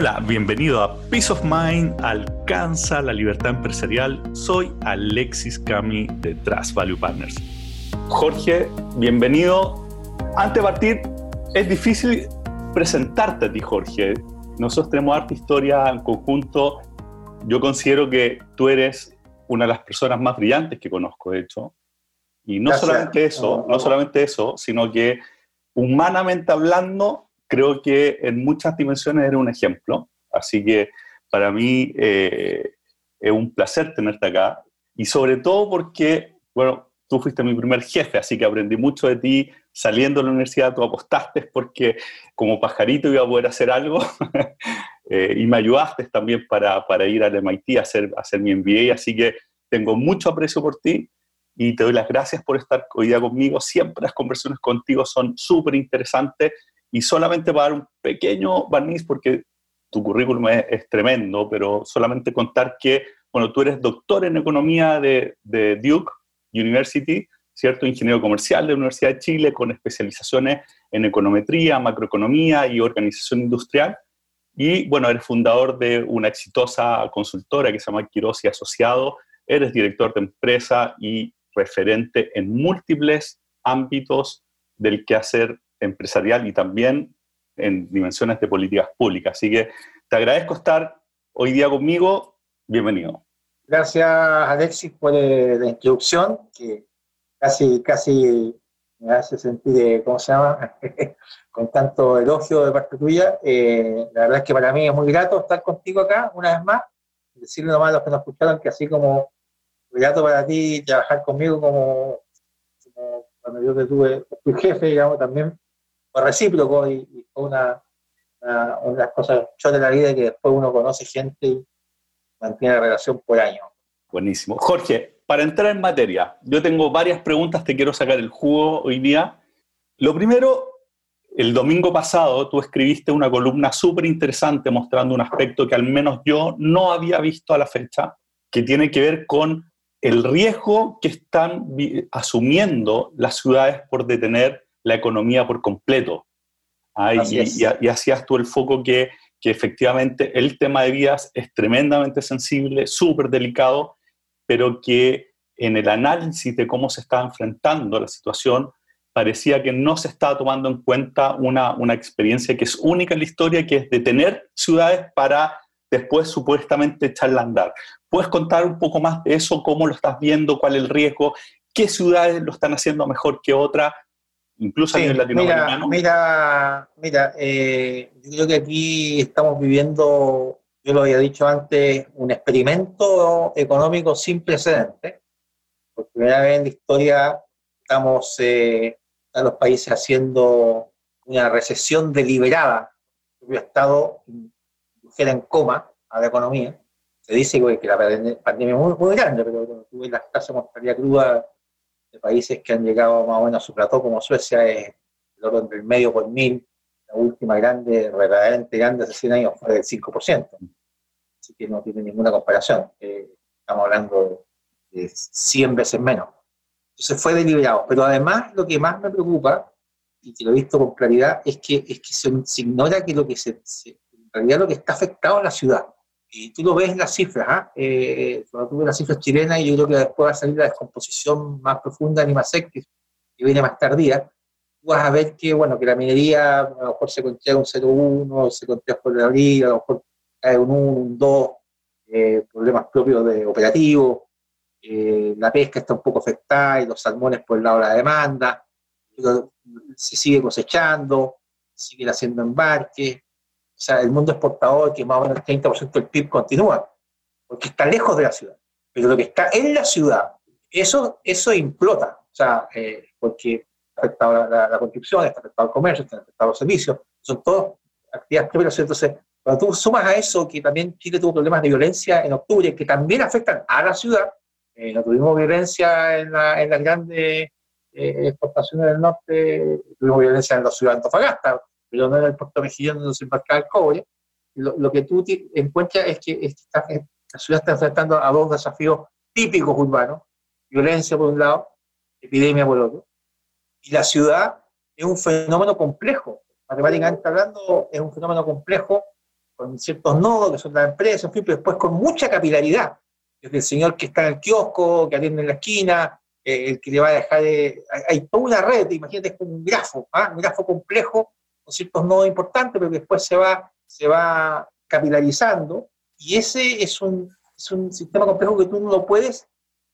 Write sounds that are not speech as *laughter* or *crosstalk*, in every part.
Hola, bienvenido a Peace of Mind, alcanza la libertad empresarial. Soy Alexis Cami de Trust Value Partners. Jorge, bienvenido. Antes de partir, es difícil presentarte a ti, Jorge. Nosotros tenemos arte historia en conjunto. Yo considero que tú eres una de las personas más brillantes que conozco, de hecho. Y no solamente eso, no solamente eso, sino que humanamente hablando, creo que en muchas dimensiones eres un ejemplo. Así que para mí eh, es un placer tenerte acá. Y sobre todo porque, bueno, tú fuiste mi primer jefe, así que aprendí mucho de ti saliendo de la universidad, tú apostaste porque como pajarito iba a poder hacer algo *laughs* eh, y me ayudaste también para, para, ir al MIT a hacer, a hacer mi MBA, así que tengo mucho aprecio por ti y te doy las gracias por estar hoy día conmigo. Siempre las conversaciones contigo son súper interesantes y solamente para dar un pequeño barniz, porque tu currículum es, tremendo, pero solamente contar que, bueno, tú eres doctor en economía de, de Duke University, ¿cierto? Ingeniero comercial de la Universidad de Chile con especializaciones en econometría, macroeconomía y organización industrial. Y bueno, eres fundador de una exitosa consultora que se llama Quiroz Asociado, eres director de empresa y referente en múltiples ámbitos del quehacer empresarial y también en dimensiones de políticas públicas. Así que te agradezco estar hoy día conmigo. Bienvenido. Gracias, Alexis, por eh, la introducción, que casi, casi me hace sentir, eh, ¿cómo se llama? *laughs* Con tanto elogio de parte tuya. Eh, la verdad es que para mí es muy grato estar contigo acá, una vez más. Decirle nomás a los que nos escucharon que así como grato para ti trabajar conmigo como, cuando yo te tuve, tu jefe, digamos, también recíproco y, y una, una, una, de las cosas yo de la vida que después uno conoce gente y mantiene la relación por años. Buenísimo. Jorge, para entrar en materia, yo tengo varias preguntas, te quiero sacar el jugo hoy día. Lo primero, el domingo pasado tú escribiste una columna súper interesante mostrando un aspecto que al menos yo no había visto a la fecha, que tiene que ver con el riesgo que están asumiendo las ciudades por detener la economía por completo. Ah, y, y, hacías tú el foco que, que, efectivamente el tema de vías es tremendamente sensible, súper delicado, pero que en el análisis de cómo se está enfrentando la situación, parecía que no se estaba tomando en cuenta una, una experiencia que es única en la historia, que es detener ciudades para después supuestamente echarla a andar. ¿Puedes contar un poco más de eso? ¿Cómo lo estás viendo? ¿Cuál es el riesgo? ¿Qué ciudades lo están haciendo mejor que otras? Incluso a nivel latinoamericano? Mira, mira, eh, yo creo que aquí estamos viviendo, yo lo había dicho antes, un experimento económico sin precedentes. Por primera vez en la historia estamos eh, los países haciendo una recesión deliberada. El Estado indujera en coma a la economía. Se dice que la pandemia es muy, muy grande, pero cuando tú ves las tasas de mortalidad cruda de países que han llegado más o menos a su plató, como Suecia, es el orden del medio por mil. La última grande, verdaderamente grande, hace 100 años fue del 5%. Así que no tiene ninguna comparación. Eh, estamos hablando de 100 veces menos. Entonces fue deliberado. Pero además, lo que más me preocupa, y que lo he visto con claridad, es que, es que se, ignora que, lo que se, en realidad lo que está afectado es la ciudad y tú lo ves en las cifras, ¿ah? eh, cuando tú ves las cifras chilenas, y yo creo que después va a salir la descomposición más profunda de Animasec, que, viene más tardía, vas a ver que, bueno, que la minería a lo mejor se contagia un 0,1, se contagia por la abril, a lo mejor cae un 1, un 2, eh, problemas propios de operativo, eh, la pesca está un poco afectada y los salmones por el lado de la demanda, se sigue cosechando, siguen haciendo embarques, o sea, el mundo exportador, que más o menos el 30% del PIB continúa, porque está lejos de la ciudad. Pero lo que está en la ciudad, eso, eso implota, o sea, eh, porque está afectado la, construcción, está afectado el comercio, está afectado los servicios, son todas actividades propias. Entonces, cuando tú sumas a eso que también Chile tuvo problemas de violencia en octubre, que también afectan a la ciudad, eh, no tuvimos violencia en, la, en las grandes eh, exportaciones del norte, tuvimos violencia en la ciudad de Antofagasta, pero no era el puerto mexicano donde se embarcaba el cobre. Lo, que tú encuentras es que, la ciudad está enfrentando a dos desafíos típicos urbanos, violencia por un lado, epidemia por otro, y la ciudad es un fenómeno complejo, matemáticamente hablando, es un fenómeno complejo con ciertos nodos que son las empresas, en fin, pero después con mucha capilaridad. Desde el señor que está en el kiosco, que atiende en la esquina, eh, el que le va a dejar. hay, hay, toda una red, imagínate, es como un grafo, ¿ah? un grafo complejo con ciertos nodos importantes, pero después se va, se va capilarizando. Y ese es un, es un sistema complejo que tú no lo puedes,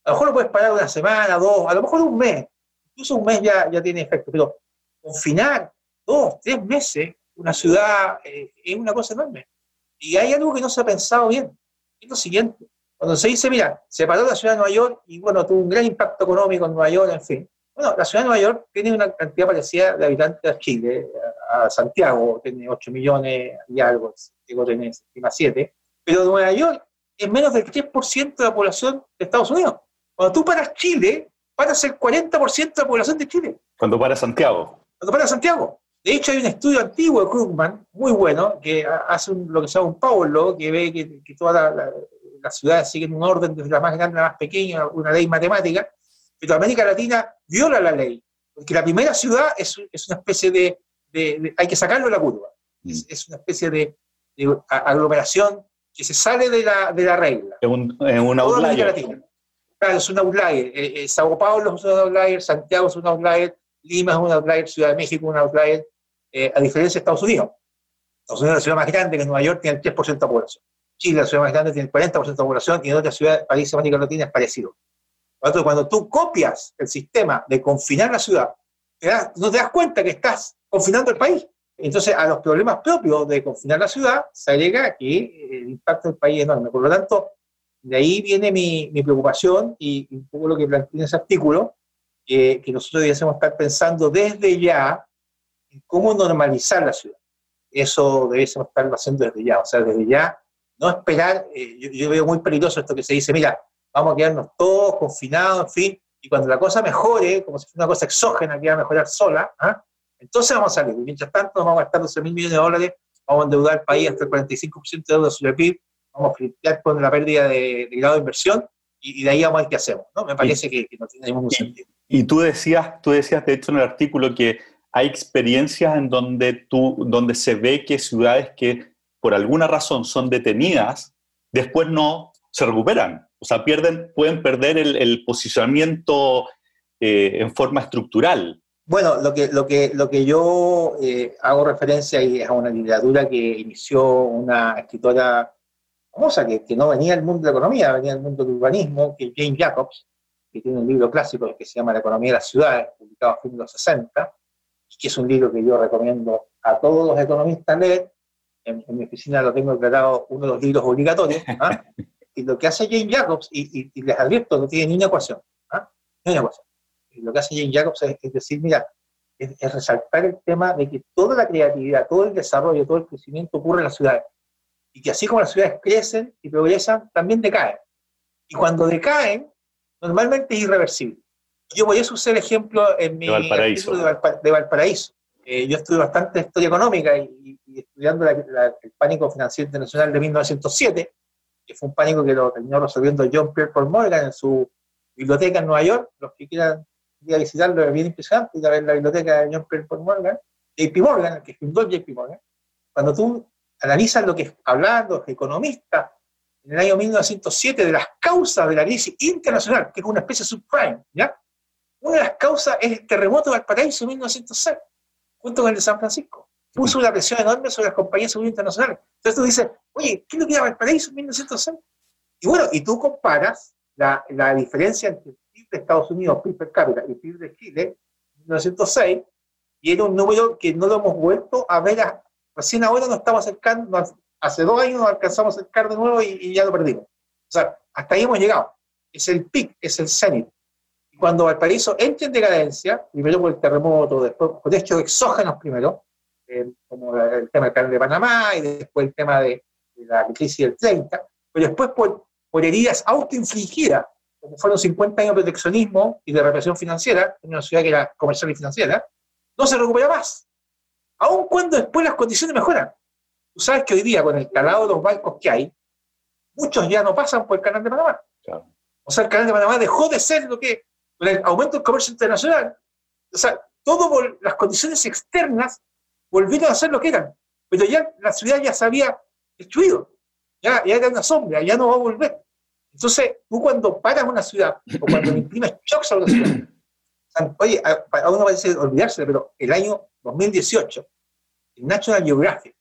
a lo mejor lo puedes parar una semana, dos, a lo mejor un mes, incluso un mes ya, ya tiene efecto, pero confinar dos, tres meses una ciudad eh, es una cosa enorme. Y hay algo que no se ha pensado bien, es lo siguiente. Cuando se dice, mira, se paró la ciudad de Nueva York y bueno, tuvo un gran impacto económico en Nueva York, en fin. Bueno, la ciudad de Nueva York tiene una cantidad parecida de habitantes a Chile, a Santiago tiene 8 millones y algo, Santiago tiene 7, pero Nueva York es menos del 3% de la población de Estados Unidos. Cuando tú paras Chile, paras el 40% de la población de Chile. Cuando paras Santiago. Cuando paras Santiago. De hecho, hay un estudio antiguo de Krugman, muy bueno, que hace lo que se llama un Paulo, que ve que, todas las ciudades siguen un orden desde la más grande a la más pequeña, una ley matemática, pero América Latina viola la ley, porque la primera ciudad es, es una especie de, hay que sacarlo de la curva, mm. es, una especie de, aglomeración que se sale de la, de la regla. Es un, un outlier. Claro, es un outlier. Eh, eh, Sao Paulo es un outlier, Santiago es un outlier, Lima es un outlier, Ciudad de México es un outlier, eh, a diferencia de Estados Unidos. Estados Unidos es la ciudad más grande, que es Nueva York, tiene el 3% de población. Chile, la ciudad más grande, tiene el 40% de población, y en otras ciudades, países de América Latina, es parecido. Cuando, cuando tú copias el sistema de confinar la ciudad, no te das cuenta que estás confinando el país. Entonces, a los problemas propios de confinar la ciudad se agrega que el impacto del país es enorme. Por lo tanto, de ahí viene mi, mi preocupación y, un poco lo que planteé en ese artículo, que nosotros deberíamos estar pensando desde ya cómo normalizar la ciudad. Eso debemos estarlo haciendo desde ya, o sea, desde ya, no esperar, eh, yo, veo muy peligroso esto que se dice, mira, vamos a quedarnos todos confinados, en fin, y cuando la cosa mejore, como si fuera una cosa exógena que va a mejorar sola, ¿ah? Entonces vamos a salir. Mientras tanto, nos vamos a gastar 12 mil millones de dólares, vamos a endeudar el país hasta el 45% de deuda sobre PIB, vamos a flipear con la pérdida de, grado de inversión, y, de ahí vamos a ver qué hacemos. ¿no? Me parece que, no tiene ningún sentido. Y tú decías, tú decías, de hecho, en el artículo que hay experiencias en donde, tú, donde se ve que ciudades que por alguna razón son detenidas, después no se recuperan. O sea, pierden, pueden perder el, posicionamiento eh, en forma estructural. Bueno, lo que, lo que, lo que yo eh, hago referencia es a una literatura que inició una escritora famosa que, que, no venía del mundo de la economía, venía del mundo del urbanismo, que es Jane Jacobs, que tiene un libro clásico que se llama La economía de las ciudades, publicado a fines de los 60, que es un libro que yo recomiendo a todos los economistas leer. En, mi oficina lo tengo declarado uno de los libros obligatorios. ¿ah? *laughs* y lo que hace Jane Jacobs, y, les advierto, no tiene ni una ecuación. ¿ah? Ni una ecuación. Y lo que hace Jane Jacobs es, decir, mira, es, resaltar el tema de que toda la creatividad, todo el desarrollo, todo el crecimiento ocurre en las ciudades. Y que así como las ciudades crecen y progresan, también decaen. Y cuando decaen, normalmente es irreversible. Yo voy a usar el ejemplo en mi Valparaíso. de, Valparaíso. Eh, yo estudié bastante historia económica y, estudiando el pánico financiero internacional de 1907, que fue un pánico que lo terminó resolviendo John Pierre Paul Morgan en su biblioteca en Nueva York. Los que quieran ir a visitarlo bien impresionante, ir a ver la biblioteca de John Pierre Paul Morgan, JP Morgan, que fundó JP Morgan. Cuando tú analizas lo que hablan los economistas en el año 1907 de las causas de la crisis internacional, que es una especie de subprime, ¿ya? Una de las causas es el terremoto de Valparaíso en 1906, junto con el de San Francisco. Puso una presión enorme sobre las compañías de seguridad internacionales. Entonces tú dices, oye, ¿qué es lo que era Valparaíso en 1906? Y bueno, y tú comparas la, la diferencia entre PIB de Estados Unidos, PIB per cápita, y PIB de Chile en 1906, y era un número que no lo hemos vuelto a ver, recién ahora nos estamos acercando, hace dos años nos alcanzamos a acercar de nuevo y, y, ya lo perdimos. O sea, hasta ahí hemos llegado. Es el PIC, es el cenit cuando Valparaíso entra en decadencia, primero por el terremoto, después por hechos exógenos primero, eh, como el tema del canal de Panamá y después el tema de, la crisis del 30, pero después por, por heridas autoinfligidas, fueron 50 años de proteccionismo y de represión financiera, en una ciudad que era comercial y financiera, no se recupera más. Aun cuando después las condiciones mejoran. Tú sabes que hoy día, con el calado de los barcos que hay, muchos ya no pasan por el canal de Panamá. O sea, el canal de Panamá dejó de ser lo que con el aumento del comercio internacional, o sea, todas las condiciones externas volvieron a ser lo que eran. Pero ya la ciudad ya se había destruido. Ya, ya era una sombra, ya no va a volver. Entonces, tú cuando paras una ciudad, o cuando imprimes shocks a una ciudad, oye, a, uno parece olvidarse, pero el año 2018, el National Geographic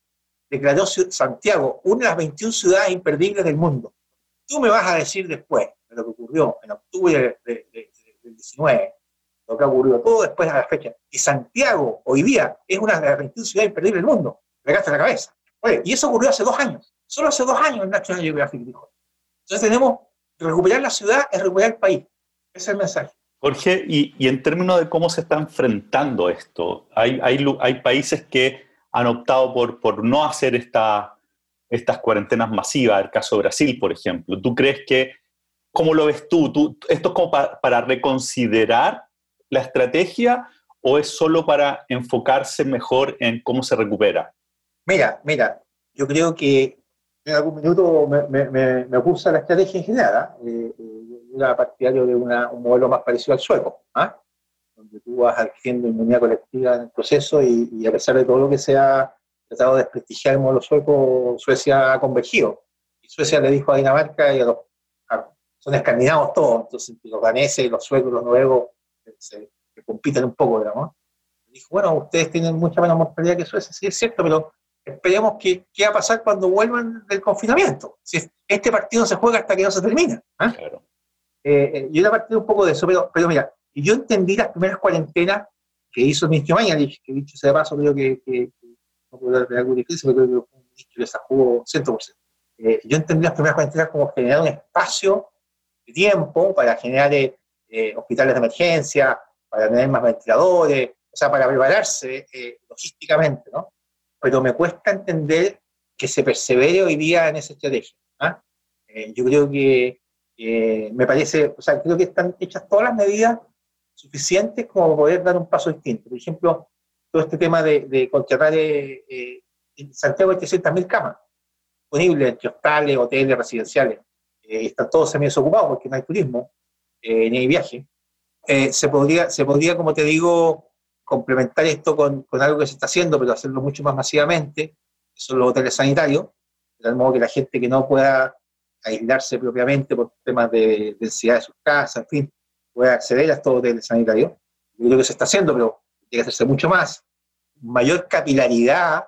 declaró Santiago una de las 21 ciudades imperdibles del mundo. Tú me vas a decir después de lo que ocurrió en octubre del 19, lo que ocurrió todo después de la fecha, y Santiago hoy día es una de las 21 ciudades imperdibles del mundo. Me la cabeza. Oye, y eso ocurrió hace dos años. Solo hace dos años el National Geographic dijo. Entonces tenemos que recuperar la ciudad es recuperar el país. Ese es el mensaje. Jorge, y, en términos de cómo se está enfrentando esto, hay, hay, hay países que han optado por, por no hacer esta, estas cuarentenas masivas, el caso de Brasil, por ejemplo. ¿Tú crees que, cómo lo ves tú? ¿Tú ¿Esto es como para reconsiderar la estrategia o es solo para enfocarse mejor en cómo se recupera? Mira, mira, yo creo que en algún minuto me, me, me, opuso la estrategia en general. Eh, eh, era partidario de un modelo más parecido al sueco, ¿ah? donde tú vas adquiriendo inmunidad colectiva en el proceso y, a pesar de todo lo que se ha tratado de desprestigiar el modelo sueco, Suecia ha convergido. Y Suecia le dijo a Dinamarca y a los. son escandinavos todos, entonces los daneses, los suecos, los noruegos se, compiten un poco, digamos. dijo, bueno, ustedes tienen mucha menos mortalidad que Suecia, sí es cierto, pero esperemos que, qué va a pasar cuando vuelvan del confinamiento. Si este partido se juega hasta que no se termina. ¿ah? Claro. Eh, eh, yo era partido un poco de eso, pero, pero mira, yo entendí las primeras cuarentenas que hizo el ministro Mañalich, que dicho sea de paso, creo que, que, no puedo dar algo difícil, pero creo que un ministro que se jugó 100%. Eh, yo entendí las primeras cuarentenas como generar un espacio de tiempo para generar eh, hospitales de emergencia, para tener más ventiladores, o sea, para prepararse logísticamente, ¿no? Pero me cuesta entender que se persevere hoy día en esa estrategia. ¿ah? Eh, yo creo que me parece, o sea, creo que están hechas todas las medidas suficientes como poder dar un paso distinto. Por ejemplo, todo este tema de, contratar eh, eh, en Santiago hay 300.000 camas disponibles entre hostales, hoteles, residenciales. están todos semi-desocupados porque no hay turismo ni hay viaje. se, podría, se podría, como te digo, complementar esto con, con, algo que se está haciendo, pero hacerlo mucho más masivamente, que son los hoteles sanitarios, de tal modo que la gente que no pueda aislarse propiamente por temas de densidad de sus casas, en fin, pueda acceder a estos hoteles sanitarios. Yo creo que se está haciendo, pero tiene que hacerse mucho más. Mayor capilaridad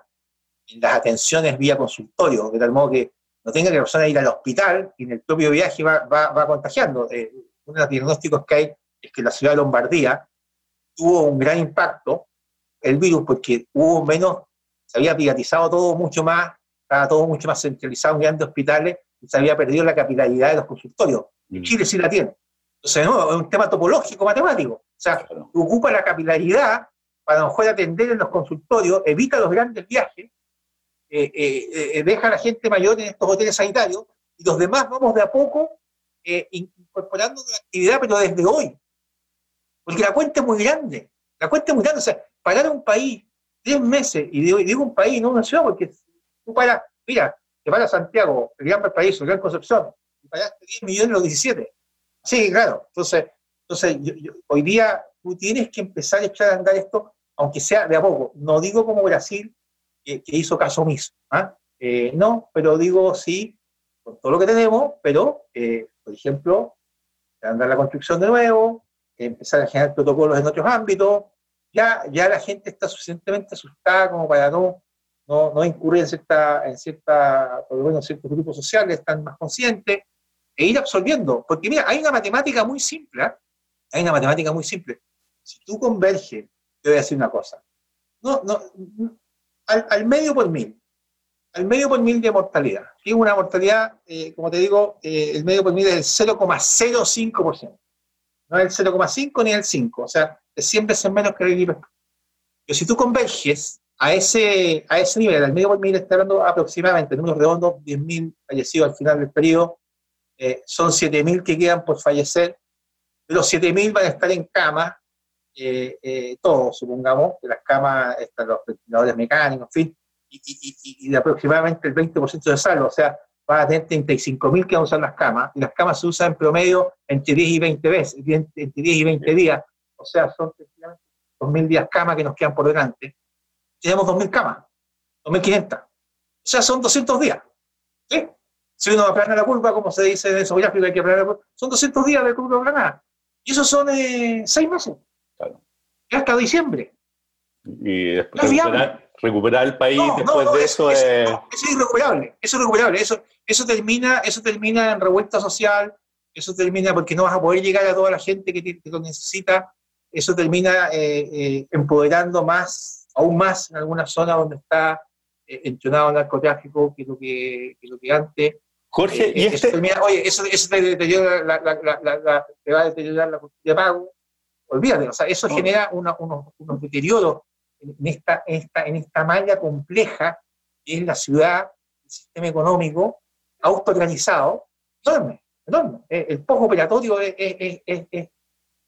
en las atenciones vía consultorio, de tal modo que no tenga que la persona ir al hospital y en el propio viaje va, va, va contagiando. Eh, uno de los diagnósticos que hay es que la ciudad de Lombardía tuvo un gran impacto el virus porque hubo menos, se había privatizado todo mucho más, estaba todo mucho más centralizado en grandes hospitales y se había perdido la capilaridad de los consultorios. Mm. Chile sí la tiene. Entonces, no, es un tema topológico, matemático. O sea, ocupa la capilaridad para mejor atender en los consultorios, evita los grandes viajes, eh, eh, eh, deja a la gente mayor en estos hoteles sanitarios y los demás vamos de a poco incorporando la actividad, pero desde hoy. Porque la cuenta es muy grande. La cuenta es muy grande. O sea, parar un país 10 meses, y digo, un país, no una ciudad, porque tú paras, mira, te para Santiago, el Gran Valparaíso, el Gran Concepción, y paraste 10 millones los 17. Sí, claro. Entonces, entonces hoy día tú tienes que empezar a echar a andar esto, aunque sea de a poco. No digo como Brasil, que, hizo caso omiso. ¿ah? Eh, no, pero digo sí, con todo lo que tenemos, pero, eh, por ejemplo, andar la construcción de nuevo, empezar a generar protocolos en otros ámbitos. Ya, ya la gente está suficientemente asustada como para no, no, no incurrir en cierta, en cierta, por ciertos grupos sociales, están más conscientes, e ir absorbiendo. Porque mira, hay una matemática muy simple, ¿ah? hay una matemática muy simple. Si tú converges, te voy a decir una cosa, no, no, al, al medio por mil, al medio por mil de mortalidad, que es una mortalidad, eh, como te digo, eh, el medio por mil es el 0,05% no es el 0,5 ni el 5, o sea, es 100 veces menos que el gripe. Pero si tú converges a ese, a ese nivel, al medio por mil, está hablando aproximadamente, en unos redondos, 10.000 fallecidos al final del periodo, eh, son 7.000 que quedan por fallecer, de los 7.000 van a estar en cama, eh, eh, todos, supongamos, que las camas están los ventiladores mecánicos, en fin, y, y, y, de aproximadamente el 20% de salvo, o sea, va a tener 35.000 que van a usar las camas, y las camas se usan en promedio entre 10 y 20 veces, entre 10 y 20 días, o sea, son 2.000 días cama que nos quedan por delante. Tenemos 2.000 camas, 2.500. O sea, son 200 días. ¿Sí? Si uno aplana la curva, como se dice en eso gráfico, hay que aplanar la curva, son 200 días de curva aplanada. Y eso son eh, seis meses. Claro. hasta diciembre. Y después recuperar, el país después de eso, es... Eso es irrecuperable, eso es irrecuperable. Eso, eso, termina, eso termina en revuelta social, eso termina porque no vas a poder llegar a toda la gente que, lo necesita, eso termina eh, eh, empoderando más, aún más en alguna zona donde está eh, entrenado el narcotráfico que lo que, lo que antes. Jorge, y este... oye, eso, eso te, deteriora la, la, la, te va a deteriorar la justicia de pago. Olvídate, o sea, eso genera unos, unos deterioros en esta, en esta, en esta malla compleja que es la ciudad, el sistema económico autoorganizado, enorme, enorme. Eh, el poco operatorio es, es, es,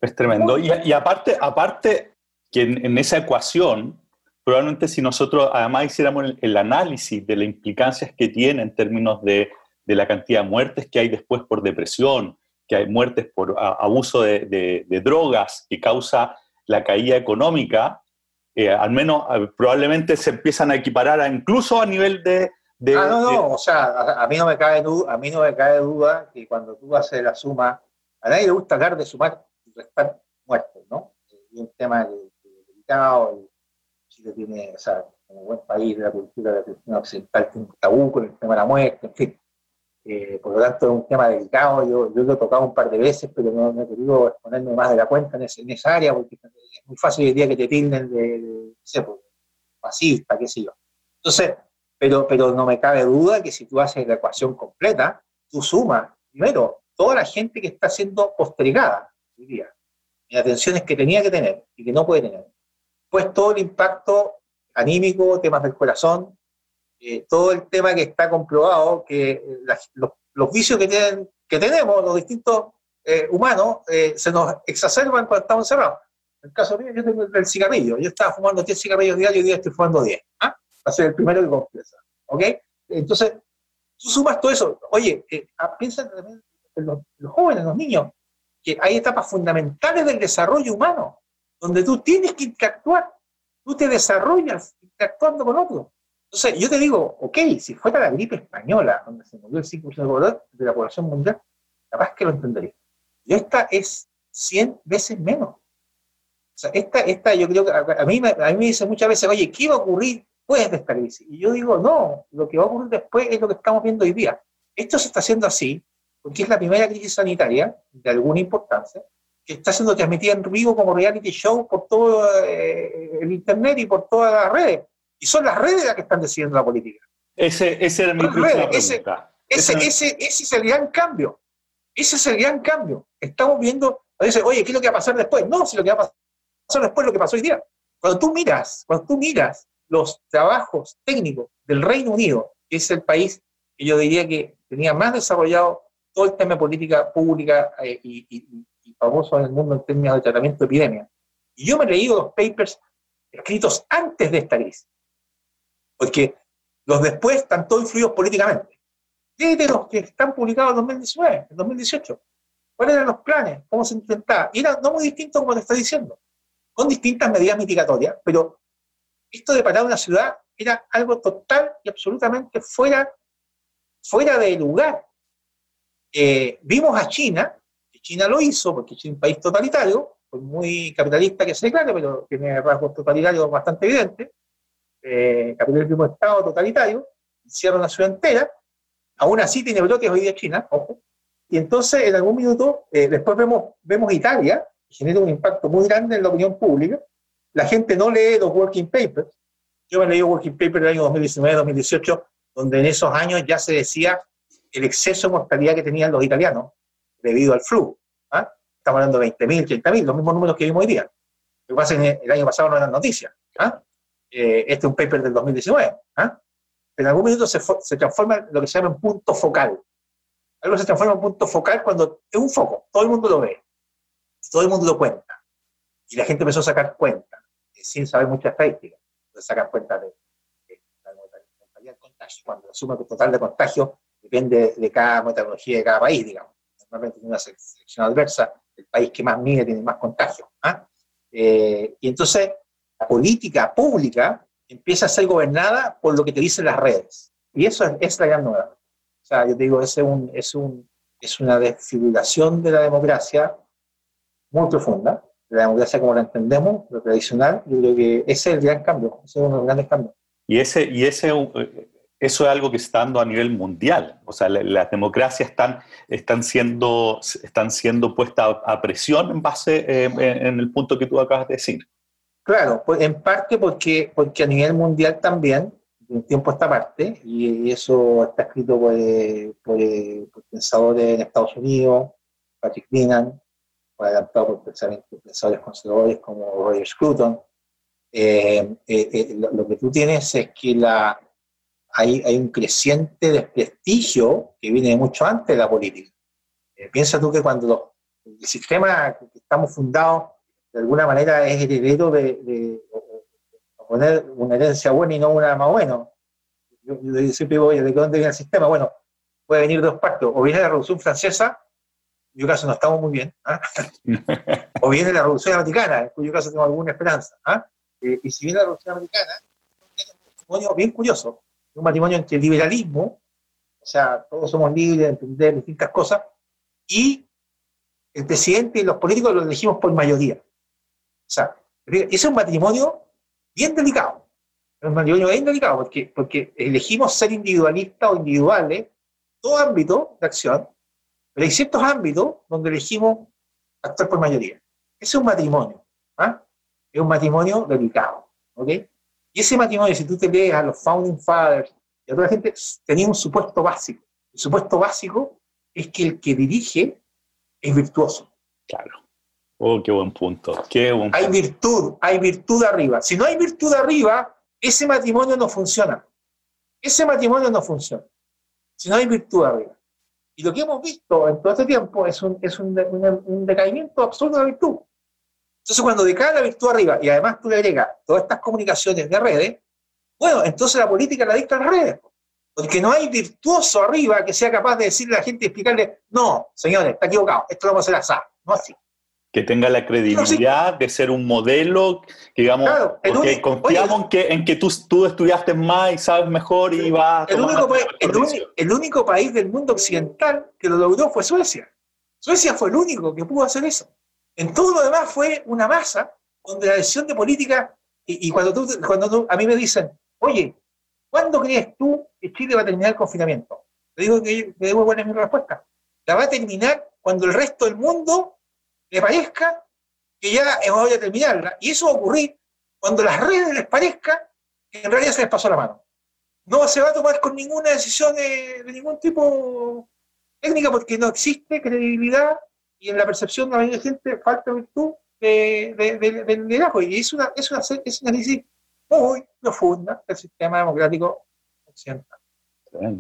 es tremendo. Y, y, aparte, aparte que en, esa ecuación, probablemente si nosotros además hiciéramos el, análisis de las implicancias que tiene en términos de, de, la cantidad de muertes que hay después por depresión, que hay muertes por abuso de, de, de drogas que causa la caída económica, eh, al menos probablemente se empiezan a equiparar incluso a nivel de, Ah, no, no, o sea, a, mí no me cae duda, a mí no me cae duda que cuando tú haces la suma, a nadie le gusta hablar de sumar y restar muertos, ¿no? Es un tema delicado, Chile tiene, o sea, como buen país de la cultura de la cultura occidental, tiene un tabú con el tema de la muerte, en fin. Eh, por lo tanto, es un tema delicado. Yo, yo lo he tocado un par de veces, pero no, he querido exponerme más de la cuenta en, esa área, porque muy fácil el día que te tilden de, sé, pues, fascista, qué sé yo. Entonces, pero, pero no me cabe duda que si tú haces la ecuación completa, tú sumas, primero, toda la gente que está siendo postergada hoy día, en atenciones que tenía que tener y que no puede tener. Pues todo el impacto anímico, temas del corazón, eh, todo el tema que está comprobado, que eh, los, los, vicios que, tienen, que tenemos, los distintos eh, humanos, se nos exacerban cuando estamos encerrados. En el caso mío, yo tengo el cigarrillo. Yo estaba fumando 10 cigarrillos diarios y hoy día estoy fumando 10. ¿ah? Va a ser el primero que confiesa. ¿Ok? Entonces, tú sumas todo eso. Oye, piensa también en los, los, jóvenes, los niños, que hay etapas fundamentales del desarrollo humano, donde tú tienes que interactuar. Tú te desarrollas interactuando con otros. Entonces, yo te digo, ok, si fuera la gripe española, donde se murió el 5% de la población mundial, capaz que lo entendería. Y esta es 100 veces menos. Sea, esta, esta yo creo que a mí, a mí me dicen muchas veces, oye, ¿qué va a ocurrir después de esta crisis? Y yo digo, no, lo que va a ocurrir después es lo que estamos viendo hoy día. Esto se está haciendo así porque es la primera crisis sanitaria de alguna importancia que está siendo transmitida en vivo como reality show por todo eh, el Internet y por todas las redes. Y son las redes las que están decidiendo la política. Ese, ese era mi pregunta. Ese, ese, ese, ese, es el gran cambio. Ese es el gran cambio. Estamos viendo, dice, oye, ¿qué es lo que va a pasar después? No, si lo que va a pasar después es lo que pasó hoy día. Cuando tú miras, cuando tú miras los trabajos técnicos del Reino Unido, que es el país que yo diría que tenía más desarrollado todo el tema de política pública eh, y, y, y, famoso en el mundo en términos de tratamiento de epidemia. Y yo me he leído los papers escritos antes de esta crisis porque los después están todos influidos políticamente. Desde los que están publicados en 2019, en 2018. ¿Cuáles eran los planes? ¿Cómo se intentaba? Y era no muy distinto como te está diciendo, con distintas medidas mitigatorias, pero esto de parar una ciudad era algo total y absolutamente fuera, fuera de lugar. Eh, vimos a China, que China lo hizo, porque es un país totalitario, muy capitalista que se declara, pero tiene rasgos totalitarios bastante evidentes, eh, capitalismo Estado totalitario, cierra una ciudad entera, aún así tiene bloques hoy día China, ojo, y entonces en algún minuto, eh, después vemos, vemos Italia, genera un impacto muy grande en la opinión pública, la gente no lee los working papers, yo me leí working papers del año 2019-2018, donde en esos años ya se decía el exceso de mortalidad que tenían los italianos debido al flu. ¿ah? Estamos hablando de 20.000, 30.000, los mismos números que vimos hoy día. Lo que pasa es que el año pasado no eran noticias. ¿ah? Eh, este es un paper del 2019, ¿ah? en algún momento se, se, transforma en lo que se llama un punto focal. Algo se transforma en punto focal cuando es un foco, todo el mundo lo ve, todo el mundo lo cuenta. Y la gente empezó a sacar cuenta, eh, sin saber mucha estadística. Entonces sacan cuenta de, la mortalidad del contagio, cuando la suma total de contagio depende de cada metodología de cada país, digamos. Normalmente tiene una selección adversa, el país que más mide tiene más contagio. ¿ah? Eh, y entonces la política pública empieza a ser gobernada por lo que te dicen las redes. Y eso es, la gran novedad. sea, yo te digo, es, un, es, un, es una desfiguración de la democracia muy profunda, la democracia como la entendemos, lo tradicional, yo creo que ese es el gran cambio, ese es uno de los grandes cambios. Y, ese, y ese, eh, eso es algo que está dando a nivel mundial. O sea, las democracias están, están, siendo, están siendo puestas a, presión en base eh, en, el punto que tú acabas de decir. Claro, pues en parte porque, porque a nivel mundial también, de un tiempo a esta parte, y eso está escrito por, por, pensadores en Estados Unidos, Patrick Binan, adelantado por pensadores conservadores como Roger Scruton, eh, eh, eh, lo, que tú tienes es que la, hay, hay, un creciente desprestigio que viene mucho antes de la política. piensa tú que cuando el sistema que estamos fundados de alguna manera es heredero de, poner una herencia buena y no una más buena. Yo, siempre digo, ¿de dónde viene el sistema? Bueno, puede venir de dos partes. O viene la Revolución Francesa, en cuyo caso no estamos muy bien, ¿ah? *laughs* o viene la Revolución Americana, en cuyo caso tengo alguna esperanza. ¿ah? Eh, y si viene la Revolución Americana, es un matrimonio bien curioso, un matrimonio entre liberalismo, o sea, todos somos libres de entender distintas cosas, y el presidente y los políticos lo elegimos por mayoría. O sea, ese es un matrimonio bien delicado. Es un matrimonio bien delicado porque, porque elegimos ser individualistas o individuales, todo ámbito de acción, pero hay ciertos ámbitos donde elegimos actuar por mayoría. Ese es un matrimonio. ¿ah? Es un matrimonio delicado. ¿ok? Y ese matrimonio, si tú te lees a los Founding Fathers y a toda la gente, tenía un supuesto básico. El supuesto básico es que el que dirige es virtuoso. Claro. Oh, qué buen punto. Qué buen Hay virtud, hay virtud arriba. Si no hay virtud arriba, ese matrimonio no funciona. Ese matrimonio no funciona. Si no hay virtud arriba. Y lo que hemos visto en todo este tiempo es un, es un, un, decaimiento absoluto de la virtud. Entonces, cuando decae la virtud arriba y además tú le agregas todas estas comunicaciones de redes, bueno, entonces la política la dicta las redes. Porque no hay virtuoso arriba que sea capaz de decirle a la gente y explicarle, no, señores, está equivocado, esto lo vamos a hacer así, no así que tenga la credibilidad de ser un modelo, que digamos, claro, confiamos en, que, en que tú, tú estudiaste más y sabes mejor y vas el único, país, el, único país del mundo occidental que lo logró fue Suecia. Suecia fue el único que pudo hacer eso. En todo lo demás fue una masa donde la decisión de política, y, cuando, tú, cuando a mí me dicen, oye, ¿cuándo crees tú que Chile va a terminar el confinamiento? Le digo que me debo buena mi respuesta. La va a terminar cuando el resto del mundo le parezca que ya hemos a terminarla. Y eso va a ocurrir cuando las redes les parezca que en realidad se les pasó la mano. No se va a tomar con ninguna decisión de, ningún tipo técnica porque no existe credibilidad y en la percepción de la mayoría de gente falta virtud del liderazgo. Y es una, es, una, es una muy profunda del sistema democrático occidental.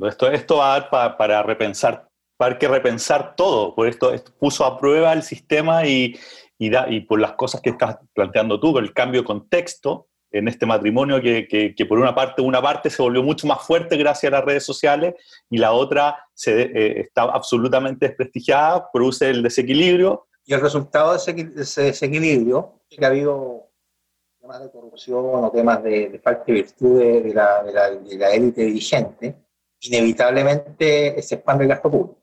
Esto, esto va a dar para repensar para que repensar todo, por esto, puso a prueba el sistema y, y, da, y, por las cosas que estás planteando tú, con el cambio de contexto en este matrimonio que, que, por una parte, una parte se volvió mucho más fuerte gracias a las redes sociales y la otra se, eh, está absolutamente desprestigiada, produce el desequilibrio. Y el resultado de ese, desequilibrio es que ha habido temas de corrupción o temas de, falta de virtud de, la, de la élite dirigente, inevitablemente se expande el gasto público.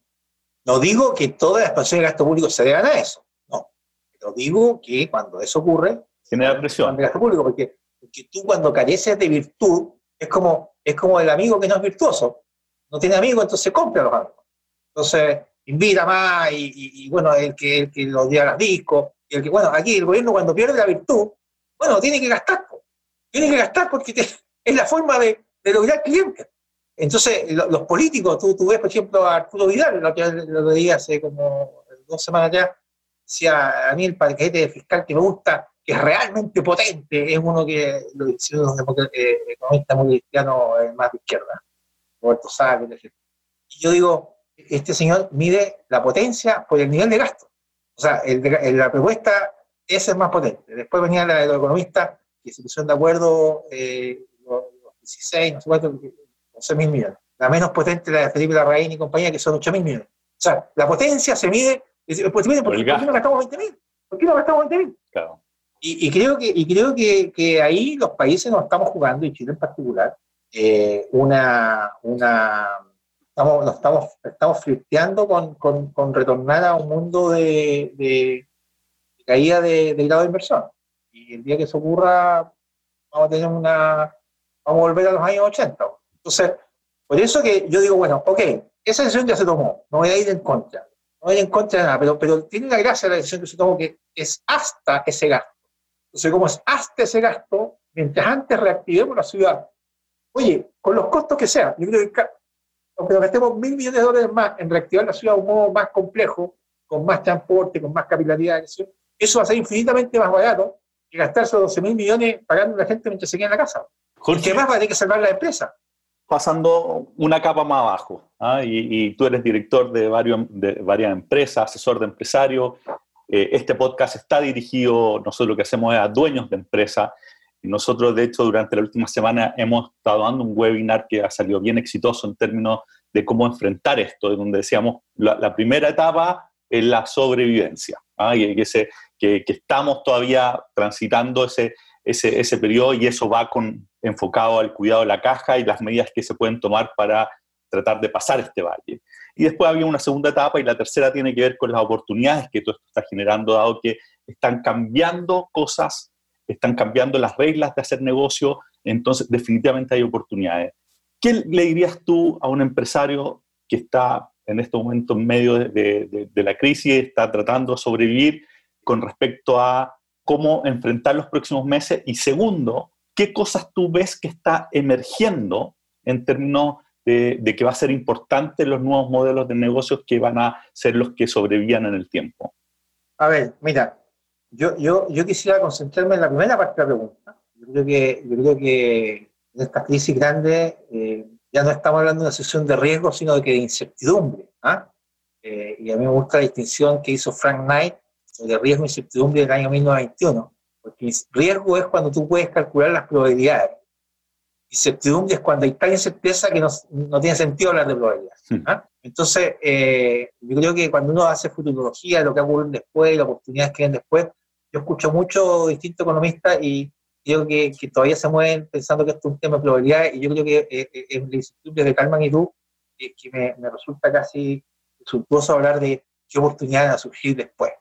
No digo que toda la expansión de gasto público se deban a eso, no. Pero digo que cuando eso ocurre, genera presión. De gasto público, porque, porque, tú cuando careces de virtud, es como, es como el amigo que no es virtuoso. No tiene amigos, entonces compra a los amigos. Entonces, invita más y, bueno, el que, el que los días las discos, y el que, bueno, aquí el gobierno cuando pierde la virtud, bueno, tiene que gastar. Tiene que gastar porque es la forma de, de lograr clientes. Entonces, los políticos, tú, tú, ves, por ejemplo, a Arturo Vidal, lo que lo veía hace como dos semanas ya, decía, a mí el paquete fiscal que me gusta, que es realmente potente, es uno que lo un eh, economista muy cristiano más de izquierda, Roberto Sáenz, Y yo digo, este señor mide la potencia por el nivel de gasto. O sea, el, la propuesta, esa es más potente. Después venía la de los economistas que se pusieron de acuerdo eh, los, 16, no sé cuánto, 11 mil millones. La menos potente la de Felipe Larraín y compañía, que son 8 mil millones. O sea, la potencia se mide, pues, ¿por, qué, no gastamos 20 mil? ¿Por qué no gastamos 20 mil? Claro. Y, creo, que, y creo que, que, ahí los países nos estamos jugando, y Chile en particular, eh, una, una, estamos, estamos, estamos flirteando con, con, con, retornar a un mundo de, de, caída de, grado de inversión. Y el día que eso ocurra, vamos a tener una, vamos a volver a los años 80. Entonces, por eso que yo digo, bueno, ok, esa decisión ya se tomó, no voy a ir en contra, no voy a ir en contra de nada, pero, pero tiene la gracia la decisión que se tomó que es hasta ese gasto. Entonces, como es hasta ese gasto, mientras antes reactivemos la ciudad, oye, con los costos que sea, yo creo que aunque nos gastemos mil millones de dólares más en reactivar la ciudad de un modo más complejo, con más transporte, con más capilaridad, eso va a ser infinitamente más barato que gastarse 12 mil millones pagando a la gente mientras se queda en la casa. Jorge, más va a tener que salvar la empresa. Pasando una capa más abajo, ¿ah? y, tú eres director de, varias empresas, asesor de empresarios. Eh, este podcast está dirigido, nosotros lo que hacemos es a dueños de empresas. Nosotros, de hecho, durante la última semana hemos estado dando un webinar que ha salido bien exitoso en términos de cómo enfrentar esto, donde decíamos, la, primera etapa es la sobrevivencia, ¿ah? y que, que, que, estamos todavía transitando ese, ese, ese periodo y eso va con, enfocado al cuidado de la caja y las medidas que se pueden tomar para tratar de pasar este valle. Y después había una segunda etapa y la tercera tiene que ver con las oportunidades que todo esto está generando, dado que están cambiando cosas están cambiando las reglas de hacer negocio, entonces definitivamente hay oportunidades. ¿Qué le dirías tú a un empresario que está en este momento en medio de, la crisis, está tratando de sobrevivir con respecto a cómo enfrentar los próximos meses? Y segundo, ¿qué cosas tú ves que está emergiendo en términos de, de, que va a ser importante los nuevos modelos de negocios que van a ser los que sobrevivan en el tiempo? A ver, mira, yo, yo, yo quisiera concentrarme en la primera parte de la pregunta. Yo creo que, yo creo que en esta crisis grande eh, ya no estamos hablando de una situación de riesgo, sino de que de incertidumbre. ¿ah? Eh, y a mí me gusta la distinción que hizo Frank Knight de riesgo e incertidumbre del año 1921. Porque riesgo es cuando tú puedes calcular las probabilidades. Incertidumbre es cuando hay tal incerteza que no, no tiene sentido hablar de probabilidades. Hmm. ¿ah? Entonces, eh, yo creo que cuando uno hace futurología, lo que ocurre después, las oportunidades que vienen después, yo escucho mucho distintos economistas y creo que, que, todavía se mueven pensando que esto es un tema de probabilidad y yo creo que eh, eh, es la incertidumbre de tal magnitud que, que me, me, resulta casi suntuoso hablar de qué oportunidades van a surgir después.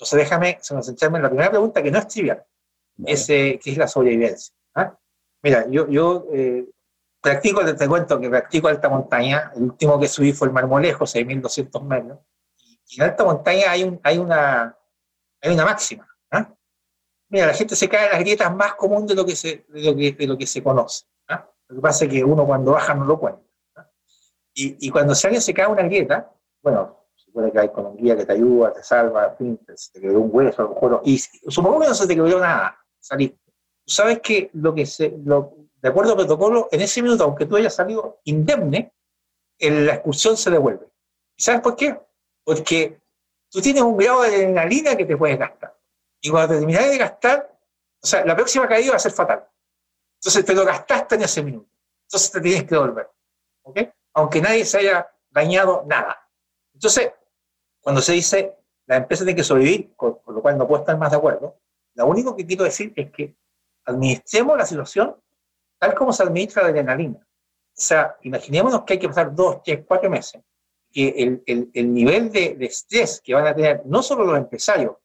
Entonces déjame centrarme en la primera pregunta que no es trivial, es, que es la sobrevivencia. ¿ah? Mira, yo, yo practico, te cuento que practico alta montaña, el último que subí fue el Marmolejo, 6.200 metros, y, en alta montaña hay, un, hay, una, hay una máxima. ¿ah? Mira, la gente se cae en las grietas más comunes de lo que se, de lo que, de lo que se conoce. ¿ah? Lo que pasa es que uno cuando baja no lo cuenta. Y, y, cuando alguien se cae en una grieta, bueno, se puede caer con un guía que te ayuda, te salva, en fin, te, te un hueso, a lo mejor, y supongamos que no se te quedó nada, saliste. Sabes que lo que se, lo, de acuerdo al protocolo, en ese minuto, aunque tú hayas salido indemne, la excursión se devuelve. ¿Y sabes por qué? Porque tú tienes un grado de adrenalina que te puedes gastar. Y cuando te terminas de gastar, o sea, la próxima caída va a ser fatal. Entonces te lo gastaste en ese minuto. Entonces te tienes que devolver. ¿Ok? Aunque nadie se haya dañado nada. Entonces, cuando se dice la empresa tiene que sobrevivir, con, con lo cual no puedo estar más de acuerdo, lo único que quiero decir es que administremos la situación tal como se administra la adrenalina. O sea, imaginémonos que hay que pasar dos, tres, cuatro meses, que el, el, el nivel de, de, estrés que van a tener no solo los empresarios,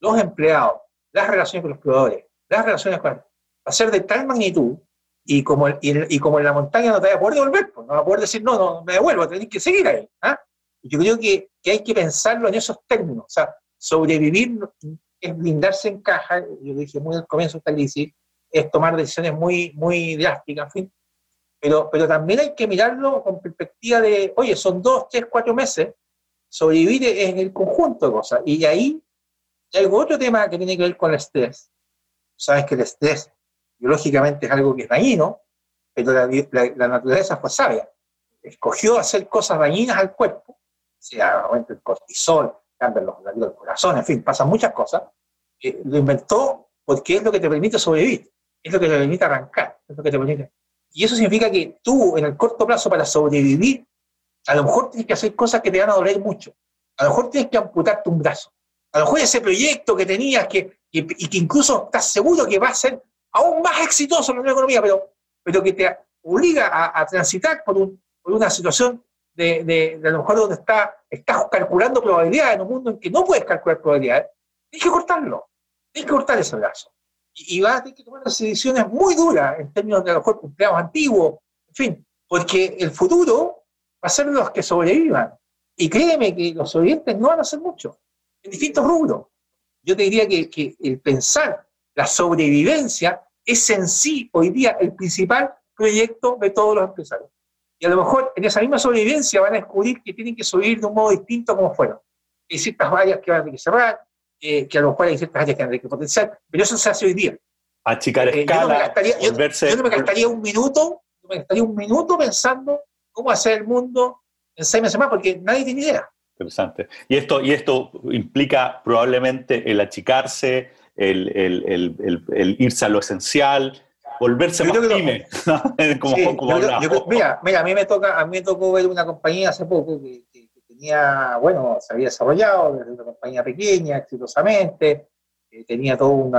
los empleados, las relaciones con los proveedores, las relaciones con... va a ser de tal magnitud y como, y, y, como en la montaña no te va a poder devolver, pues, no va a poder decir, no, no, me devuelvo, tenés que seguir ahí. ¿ah? Yo creo que, que, hay que pensarlo en esos términos. O sea, sobrevivir es blindarse en caja, yo dije muy al comienzo de esta crisis, es tomar decisiones muy, muy drásticas, en fin. Pero, pero también hay que mirarlo con perspectiva de, oye, son dos, tres, cuatro meses, sobrevivir en el conjunto de cosas. Y ahí hay otro tema que tiene que ver con el estrés. Sabes que el estrés biológicamente es algo que es dañino, pero la, la, naturaleza fue sabia. Escogió hacer cosas dañinas al cuerpo, sea aumenta el cortisol, cambian los latidos del corazón, en fin, pasan muchas cosas. Eh, lo inventó porque es lo que te permite sobrevivir es lo que te permite arrancar, es lo que te permite. Y eso significa que tú, en el corto plazo, para sobrevivir, a lo mejor tienes que hacer cosas que te van a doler mucho. A lo mejor tienes que amputarte un brazo. A lo mejor ese proyecto que tenías que, y que incluso estás seguro que va a ser aún más exitoso en la economía, pero, pero que te obliga a, transitar por, un, por, una situación de, de, de, a lo mejor donde está, estás calculando probabilidades en un mundo en que no puedes calcular probabilidades, tienes que cortarlo, tienes que cortar ese brazo. Y, y vas a tener que tomar decisiones muy duras en términos de a lo mejor empleados antiguos, en fin, porque el futuro va a ser los que sobrevivan. Y créeme que los sobrevivientes no van a hacer mucho, en distintos rubros. Yo te diría que, que el pensar la sobrevivencia es en sí hoy día el principal proyecto de todos los empresarios. Y a lo mejor en esa misma sobrevivencia van a descubrir que tienen que sobrevivir de un modo distinto como fueron. Hay ciertas áreas que van a tener que cerrar, eh, que a lo mejor hay ciertas áreas que van a tener que potenciar, pero eso se hace hoy día. Achicar eh, escala, yo, no gastaría, yo, yo no me gastaría un minuto, no me gastaría un minuto pensando cómo hacer el mundo en seis meses más, porque nadie tiene idea. Interesante. Y esto, y esto implica probablemente el achicarse, el, el, el, el irse a lo esencial, volverse más pyme. *laughs* como, *laughs* sí, como yo, yo, mira, mira, a mí me toca, a mí me tocó ver una compañía hace poco que, que, que tenía, bueno, se había desarrollado desde una compañía pequeña, exitosamente, eh, tenía todo un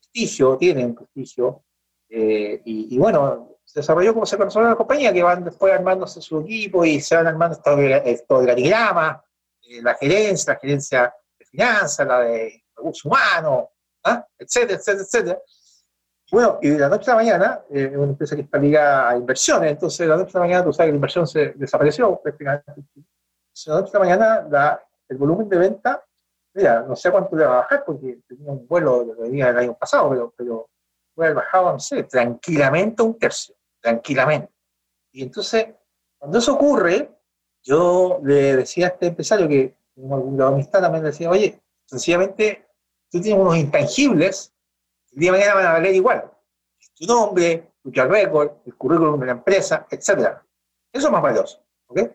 prestigio, tiene un prestigio, eh, y, y, bueno, se desarrolló como se conoce la compañía, que van después armándose su equipo y se van armando estos, estos organigramas, eh, la gerencia, la gerencia de finanzas, la de recursos humanos, ¿ah? etcétera, etcétera, etcétera. Bueno, y de la noche a la mañana, eh, una empresa que está ligada a inversiones, entonces de la noche a la mañana tú sabes que la inversión se desapareció prácticamente. De la noche a la mañana la, el volumen de venta, mira, no sé cuánto le va a bajar porque tenía un vuelo que venía el año pasado, pero, pero puede haber bajado, no sé, tranquilamente un tercio, tranquilamente. Y entonces, cuando eso ocurre, yo le decía a este empresario que tengo alguna amistad también, le decía, oye, sencillamente tú tienes unos intangibles el día de mañana van a valer igual. Tu nombre, tu record, el currículum de la empresa, etc. Eso es más valioso. ¿okay?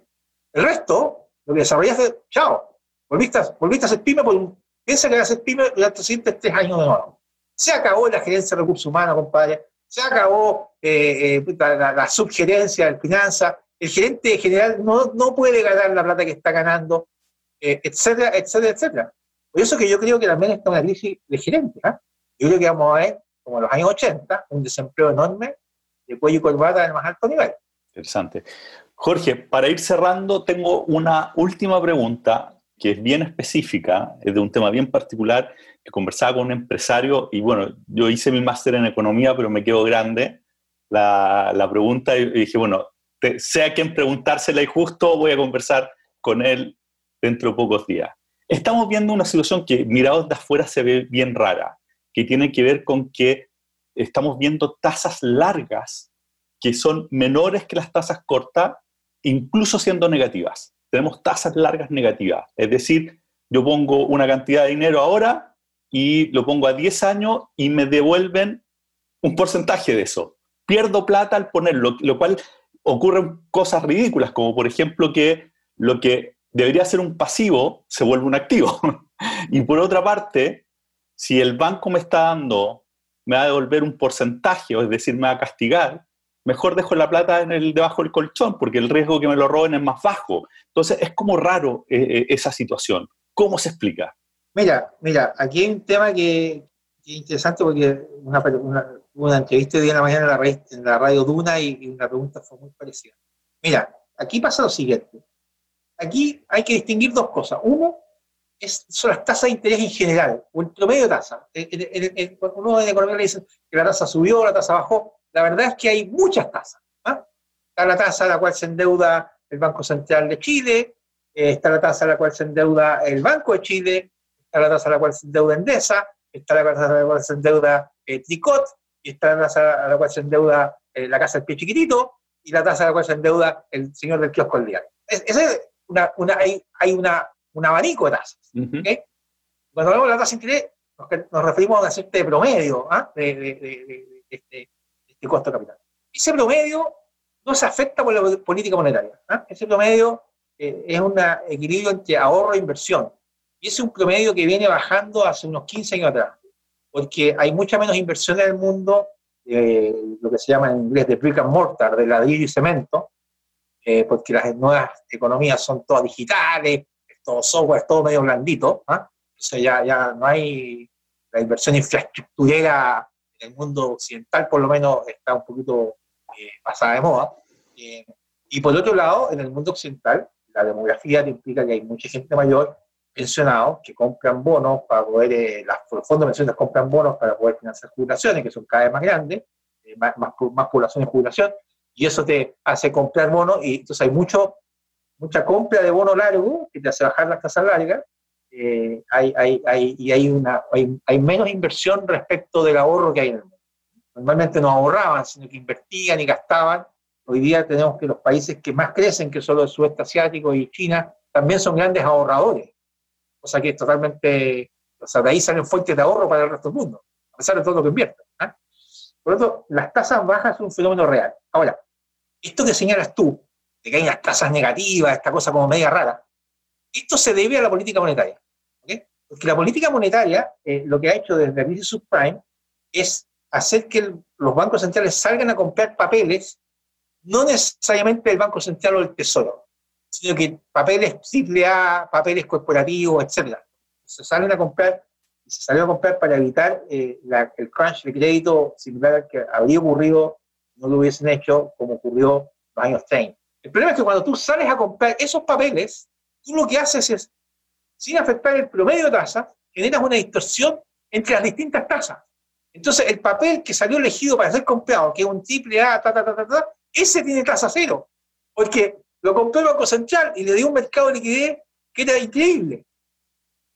El resto, lo que desarrollaste, chao. Volviste volviste a ser pyme, por, piensa que vas a ser pyme durante los siguientes tres años de nuevo. Se acabó la gerencia de recursos humanos, compadre. Se acabó eh, eh, la, la, subgerencia de finanzas. El gerente general no, no puede ganar la plata que está ganando, eh, etcétera, etcétera, etcétera. Por eso que yo creo que también está una crisis de gerente. ¿eh? Yo creo que vamos a ver, como en los años 80, un desempleo enorme de cuello y corbata el más alto nivel. Interesante. Jorge, para ir cerrando, tengo una última pregunta que es bien específica, es de un tema bien particular, que conversaba con un empresario y bueno, yo hice mi máster en economía, pero me quedo grande la, la pregunta y dije, bueno, te, sé a quién preguntársela y justo voy a conversar con él dentro de pocos días. Estamos viendo una situación que mirados de afuera se ve bien rara que tiene que ver con que estamos viendo tasas largas que son menores que las tasas cortas, incluso siendo negativas. Tenemos tasas largas negativas. Es decir, yo pongo una cantidad de dinero ahora y lo pongo a 10 años y me devuelven un porcentaje de eso. Pierdo plata al ponerlo, lo cual ocurren cosas ridículas, como por ejemplo que lo que debería ser un pasivo se vuelve un activo. *laughs* y por otra parte, si el banco me está dando, me va a devolver un porcentaje, es decir, me va a castigar, mejor dejo la plata en el, debajo del colchón, porque el riesgo que me lo roben es más bajo. Entonces, es como raro eh, eh esa situación. ¿Cómo se explica? Mira, mira, aquí hay un tema que, que es interesante porque una, una, una entrevista día en la mañana en la, en la radio Duna y, y una pregunta fue muy parecida. Mira, aquí pasa lo siguiente. Aquí hay que distinguir dos cosas. Uno, es, son las tasas de interés en general, o el promedio de tasa. Uno en economía le dice que la tasa subió, la tasa bajó, la verdad es que hay muchas tasas. ¿ah? Está la tasa a la cual se endeuda el Banco Central de Chile, eh, está la tasa a la cual se endeuda el Banco de Chile, está la tasa a la cual se endeuda Endesa, está la tasa a la cual se endeuda eh, Tricot, y está la tasa a la cual se endeuda eh, la Casa del Pie Chiquitito, y la tasa a la cual se endeuda el señor del kiosco el diario. Es, es una, una, hay, hay una un abanico de tasas. ¿okay? Cuando hablamos de la tasa de interés, nos, nos referimos a una de promedio ¿ah? de, de, de, de, este, este costo de capital. Ese promedio no se afecta por la política monetaria. ¿ah? Ese promedio eh, es un equilibrio entre ahorro e inversión. Y es un promedio que viene bajando hace unos 15 años atrás, porque hay mucha menos inversión en el mundo, eh, lo que se llama en inglés de brick and mortar, de ladrillo y cemento, eh, porque las nuevas economías son todas digitales, todo software, todo medio blandito, ¿ah? sea, ya, ya no hay la inversión infraestructurera en el mundo occidental, por lo menos está un poquito eh, pasada de moda. Eh, Y por otro lado, en el mundo occidental, la demografía implica que hay mucha gente mayor, pensionados, que compran bonos para poder, eh, las, los fondos de pensiones compran bonos para poder financiar jubilaciones, que son cada vez más grandes, eh, más, más, más, población de jubilación, y eso te hace comprar bonos, y entonces hay mucho, mucha compra de bono largo que te hace bajar las tasas largas, eh, hay, hay, hay, y hay, una, hay, hay, menos inversión respecto del ahorro que hay en el mundo. Normalmente no ahorraban, sino que invertían y gastaban. Hoy día tenemos que los países que más crecen, que son los sudeste asiático y China, también son grandes ahorradores. O sea que es totalmente, o sea, de ahí salen fuentes de ahorro para el resto del mundo, a pesar de todo lo que invierten. ¿eh? Por lo tanto, las tasas bajas son un fenómeno real. Ahora, esto que señalas tú, de que hay unas tasas negativas, esta cosa como media rara, esto se debe a la política monetaria. Porque la política monetaria, eh, lo que ha hecho desde la crisis subprime, es hacer que los bancos centrales salgan a comprar papeles, no necesariamente del Banco Central o del Tesoro, sino que papeles AAA, papeles corporativos, etc. Se salen a comprar, se salió a comprar para evitar eh, la, el crunch de crédito similar al que habría ocurrido no lo hubiesen hecho como ocurrió en los años 30. El problema es que cuando tú sales a comprar esos papeles, tú lo que haces es sin afectar el promedio de tasas, generas una distorsión entre las distintas tasas. Entonces, el papel que salió elegido para ser comprado, que es un triple A, ta, ta, ta, ta, ta, ese tiene tasa cero, porque lo compró el Banco Central y le dio un mercado de liquidez que era increíble.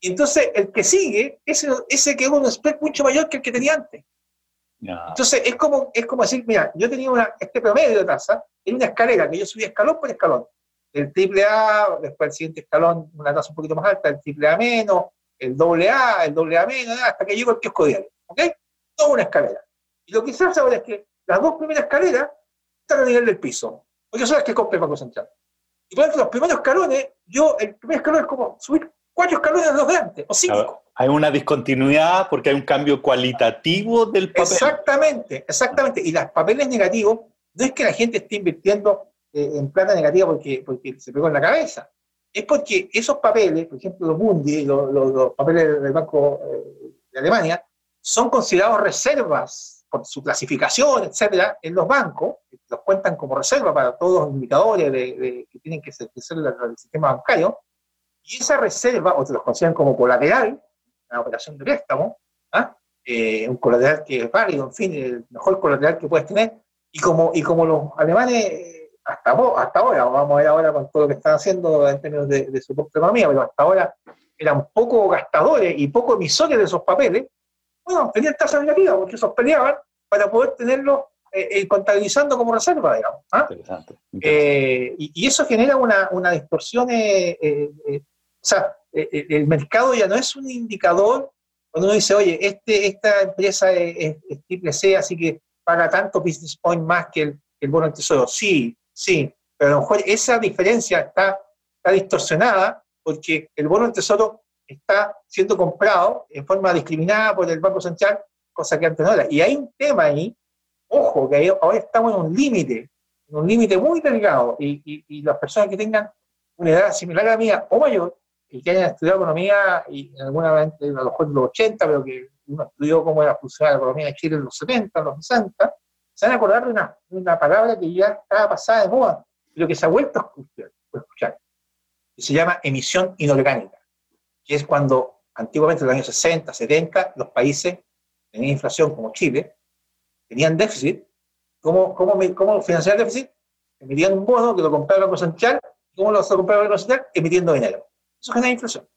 Y entonces, el que sigue, ese, ese quedó un spread mucho mayor que el que tenía antes. No. Entonces, es como, es como decir, mira, yo tenía una, este promedio de tasa en una escalera que yo subía escalón por escalón el triple A, después el siguiente escalón, una tasa un poquito más alta, el triple A menos, el doble A, el doble A menos, hasta que llego al kiosco diario. ¿Ok? Toda una escalera. Y lo que se hace ahora es que las dos primeras escaleras están a nivel del piso, porque son las que compra el Banco Central. Y por ejemplo, los primeros escalones, yo, el primer escalón es como subir cuatro escalones de los de antes, o cinco. Hay una discontinuidad porque hay un cambio cualitativo del papel. Exactamente, exactamente. Y los papeles negativos, no es que la gente esté invirtiendo eh, en plata negativa porque, porque se pegó en la cabeza. Es porque esos papeles, por ejemplo, los Mundi, los, los, papeles del Banco eh, de Alemania, son considerados reservas por su clasificación, etcétera, en los bancos, los cuentan como reserva para todos los indicadores de, que tienen que ser del sistema bancario, y esa reserva, o te los consideran como colateral, una operación de préstamo, ¿ah? eh, un colateral que es válido, en fin, el mejor colateral que puedes tener, y como, y como los alemanes hasta, hasta ahora, vamos a ver ahora con todo lo que están haciendo en términos de, su propia economía, pero hasta ahora eran poco gastadores y poco emisores de esos papeles, bueno, tenían tasa negativa porque esos peleaban para poder tenerlos eh, eh, contabilizando como reserva, digamos. ¿ah? Eh, y, eso genera una, una distorsión, o sea, el mercado ya no es un indicador cuando uno dice, oye, este, esta empresa es, triple C, así que paga tanto business point más que el, bono del tesoro. Sí, Sí, pero a lo mejor esa diferencia está, está distorsionada porque el bono del tesoro está siendo comprado en forma discriminada por el Banco Central, cosa que antes no era. Y hay un tema ahí, ojo, que ahora estamos en un límite, en un límite muy delgado, y, las personas que tengan una edad similar a la mía o mayor, y que hayan estudiado economía, y en alguna vez, a lo mejor en los 80, pero que uno estudió cómo era funcionar la economía de Chile en los 70, en los 60, se van a acordar de una, palabra que ya estaba pasada de moda, lo que se ha vuelto a escuchar, que se llama emisión inorgánica, que es cuando antiguamente en los años 60, 70, los países tenían inflación como Chile, tenían déficit, ¿cómo, cómo, cómo financiar el déficit? Emitían un bono que lo compraba el Banco Central, ¿cómo lo compraba el Banco Central? Emitiendo dinero. Eso genera inflación.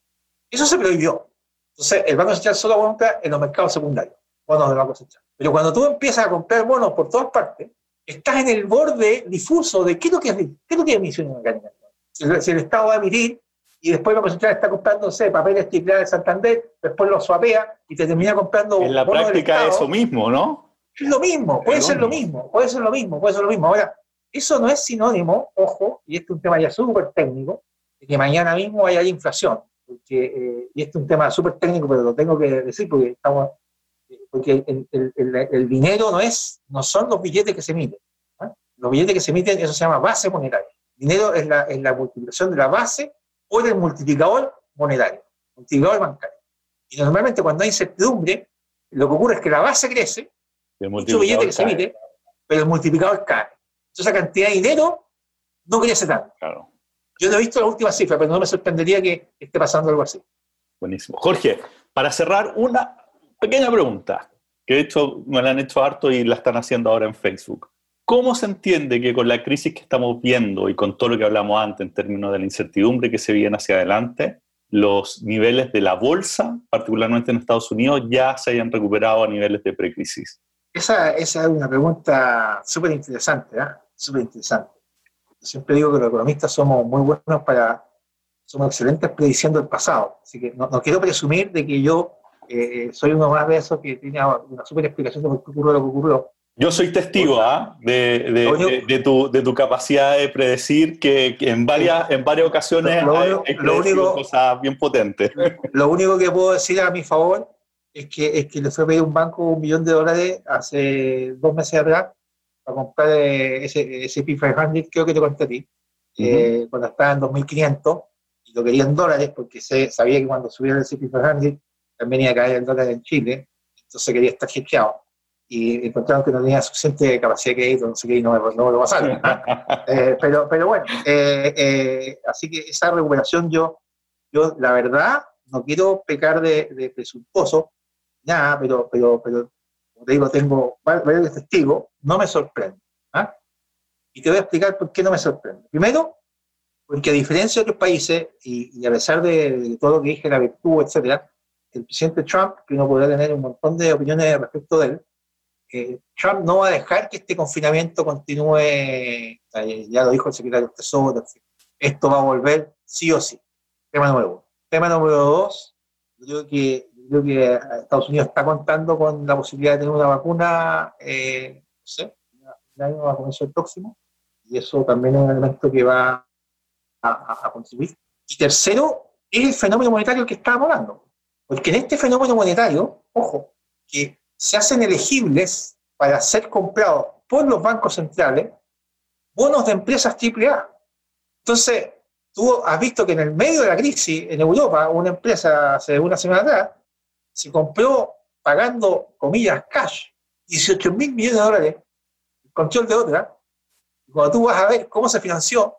Eso se prohibió. Entonces, el Banco Central solo compra en los mercados secundarios, bonos del Banco Central. Pero cuando tú empiezas a comprar bonos por todas partes, estás en el borde difuso de qué es lo que es, qué es, lo que es emisión orgánica. Si, si, el Estado va a emitir y después va a Central está comprando, no sé, papeles triple de Santander, después lo suapea y te termina comprando. En la práctica es eso mismo, ¿no? Es lo mismo, puede ser lo mismo, puede ser lo mismo, puede ser lo mismo. Ahora, eso no es sinónimo, ojo, y este es un tema ya súper técnico, de que mañana mismo haya inflación. Porque, eh, y este es un tema súper técnico, pero lo tengo que decir porque estamos porque el, dinero no, es, no son los billetes que se emiten. Los billetes que se emiten, eso se llama base monetaria. dinero es la, es la multiplicación de la base o del multiplicador monetario, multiplicador bancario. Y normalmente cuando hay incertidumbre, lo que ocurre es que la base crece, mucho billete que se emite, pero el multiplicador cae. Entonces, esa cantidad de dinero no crece tanto. Claro. Yo no he visto la última cifra, pero no me sorprendería que esté pasando algo así. Buenísimo. Jorge, para cerrar, una pequeña pregunta, que de hecho me la han hecho harto y la están haciendo ahora en Facebook. ¿Cómo se entiende que con la crisis que estamos viendo y con todo lo que hablamos antes en términos de la incertidumbre que se viene hacia adelante, los niveles de la bolsa, particularmente en Estados Unidos, ya se hayan recuperado a niveles de precrisis? Esa, esa es una pregunta súper interesante, ¿eh? súper interesante. Siempre digo que los economistas somos muy buenos para, somos excelentes prediciendo el pasado. Así que no, quiero presumir de que yo eh, soy uno más de esos que tiene una súper explicación de por qué ocurrió lo que ocurrió. Yo soy testigo ¿ah? de, de, tu, de, tu, capacidad de predecir que, en, varias, en varias ocasiones lo, hay, único, cosas bien potentes. *laughs* Lo único que puedo decir a mi favor es que, es que le fue a pedir un banco un millón de dólares hace dos meses atrás para comprar eh, ese, ese P500, creo que te conté a ti, eh, cuando estaba en 2.500 y lo quería en dólares porque se, sabía que cuando subiera el CP500 también iba a caer el dólar en Chile, entonces quería estar chequeado. Y encontraron que no tenía suficiente capacidad de crédito, no sé qué, y no, no, lo pasaron. *laughs* eh, pero, pero bueno, eh, eh, así que esa recuperación yo, yo la verdad, no quiero pecar de, de presuntuoso, nada, pero, pero, pero, como te digo, tengo varios testigos, no me sorprende. ¿ah? Y te voy a explicar por qué no me sorprende. Primero, porque a diferencia de otros países, y, a pesar de, todo lo que dije, la virtud, etcétera, el presidente Trump, que uno podrá tener un montón de opiniones respecto de él, Trump no va a dejar que este confinamiento continúe, ya lo dijo el secretario del Tesoro, esto va a volver sí o sí. Tema número uno. Tema número dos, yo creo que, creo que Estados Unidos está contando con la posibilidad de tener una vacuna, eh, no sé, un año a comienzo el próximo, y eso también es un elemento que va a, a contribuir. Y tercero, es el fenómeno monetario que estábamos hablando. Porque en este fenómeno monetario, ojo, que se hacen elegibles para ser comprados por los bancos centrales bonos de empresas AAA. Entonces, tú has visto que en el medio de la crisis en Europa, una empresa hace una semana atrás se compró pagando, comillas, cash, 18 mil millones de dólares, el control de otra. Y cuando tú vas a ver cómo se financió,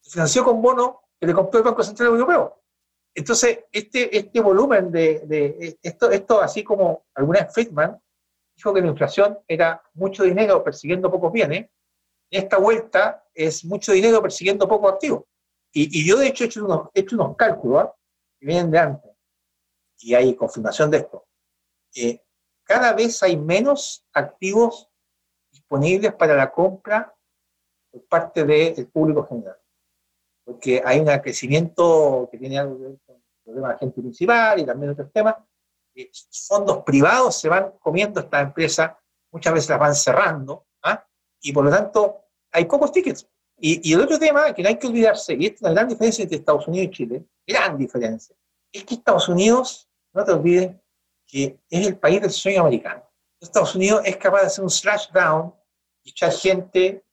se financió con bonos que le compró el Banco Central Europeo. Entonces, este, este volumen de, esto, esto, así como alguna vez Friedman dijo que la inflación era mucho dinero persiguiendo pocos bienes, esta vuelta es mucho dinero persiguiendo pocos activos. Y, yo, de hecho, he hecho unos, he hecho unos cálculos ¿ah? que vienen de antes, y hay confirmación de esto. cada vez hay menos activos disponibles para la compra por parte del público general porque hay un crecimiento que tiene algo que ver con el problema de agente principal y también otros temas. fondos privados se van comiendo esta empresa, muchas veces las van cerrando, ¿ah? y por lo tanto hay pocos tickets. Y, el otro tema que no hay que olvidarse, y esta es la gran diferencia entre Estados Unidos y Chile, gran diferencia, es que Estados Unidos, no te olvides, que es el país del sueño americano. Estados Unidos es capaz de hacer un slash down y echar gente,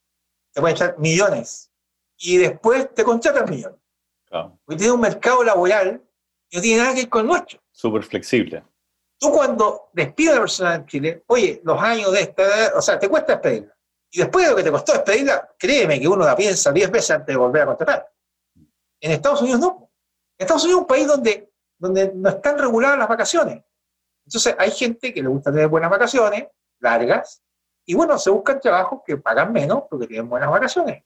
te puede echar millones y después te contratan millones. Claro. Porque tiene un mercado laboral que no tiene nada que ver con el nuestro. Súper flexible. Tú cuando despides a la persona en Chile, oye, los años de esta, o sea, te cuesta despedirla. Y después de lo que te costó despedirla, créeme que uno la piensa 10 veces antes de volver a contratar. En Estados Unidos no. Estados Unidos es un país donde, donde no están reguladas las vacaciones. Entonces hay gente que le gusta tener buenas vacaciones, largas, y bueno, se buscan trabajos que pagan menos porque tienen buenas vacaciones.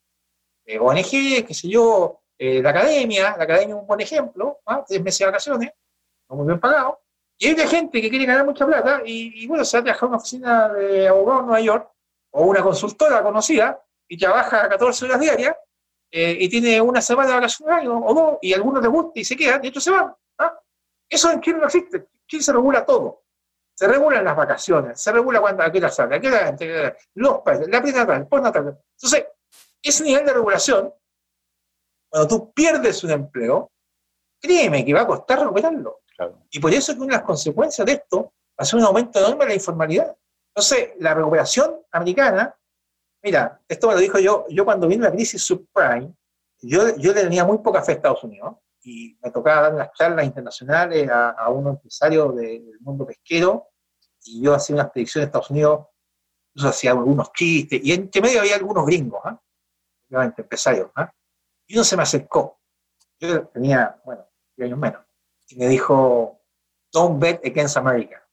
Eh, ONG, qué sé yo, eh, la academia, la academia es un buen ejemplo, ¿ah? tres meses de vacaciones, no muy bien pagado, y hay gente que quiere ganar mucha plata y, bueno, se va a trabajar en una oficina de abogado en Nueva York o una consultora conocida y trabaja 14 horas diarias eh, y tiene una semana de vacaciones o dos y algunos les gusta y se quedan y otros se van. Eso en Chile no existe. Chile se regula todo. Se regulan las vacaciones, se regula cuándo, a qué hora sale, a qué hora los padres, la prenatal, postnatal. Entonces, ese nivel de regulación, cuando tú pierdes un empleo, créeme que va a costar recuperarlo. Y por eso es que una de las consecuencias de esto va a ser un aumento enorme de la informalidad. Entonces, la recuperación americana, mira, esto me lo dijo yo, yo cuando vino la crisis subprime, yo, yo le tenía muy poca fe a Estados Unidos y me tocaba dar unas charlas internacionales a, a unos empresarios del mundo pesquero y yo hacía unas predicciones de Estados Unidos, incluso hacía algunos chistes y entre medio había algunos gringos. ¿eh? obviamente empresarios, ¿ah? y uno se me acercó. Yo tenía, bueno, años menos, y me dijo, don't bet against America.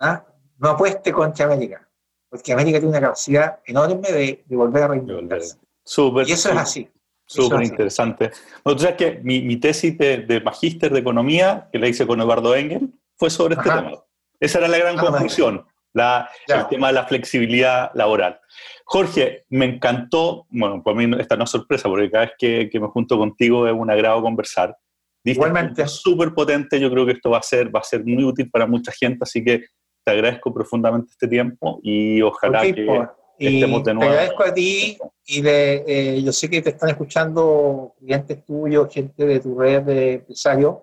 ¿ah? No apueste contra América, porque América tiene una capacidad enorme de, volver a reinventarse. Súper, y eso es así. Súper interesante. Bueno, tú sabes que mi, mi tesis de, magíster de economía, que la hice con Eduardo Engel, fue sobre este tema. Esa era la gran ah, conclusión, la, el tema de la flexibilidad laboral. Jorge, me encantó, bueno, para mí esta no es sorpresa, porque cada vez que, que me junto contigo es un agrado conversar. Igualmente. Súper potente, yo creo que esto va a, ser, va a ser muy útil para mucha gente, así que te agradezco profundamente este tiempo y ojalá que pues, nuevo. Te agradezco a ti y de, eh, yo sé que te están escuchando clientes tuyos, gente de tu red de empresarios,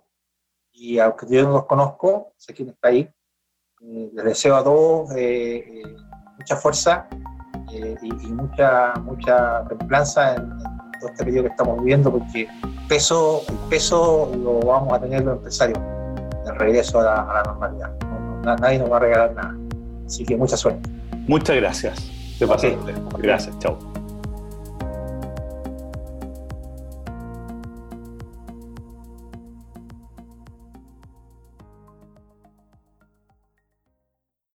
y aunque yo no los conozco, sé quién está ahí. Eh, les deseo a todos eh, mucha fuerza y, mucha, mucha templanza en, todo este periodo que estamos viviendo, porque el peso, el peso lo vamos a tener los empresarios de regreso a la, normalidad. nadie nos va a regalar nada. Así que mucha suerte. Muchas gracias. Te pasaste. Gracias. Chao.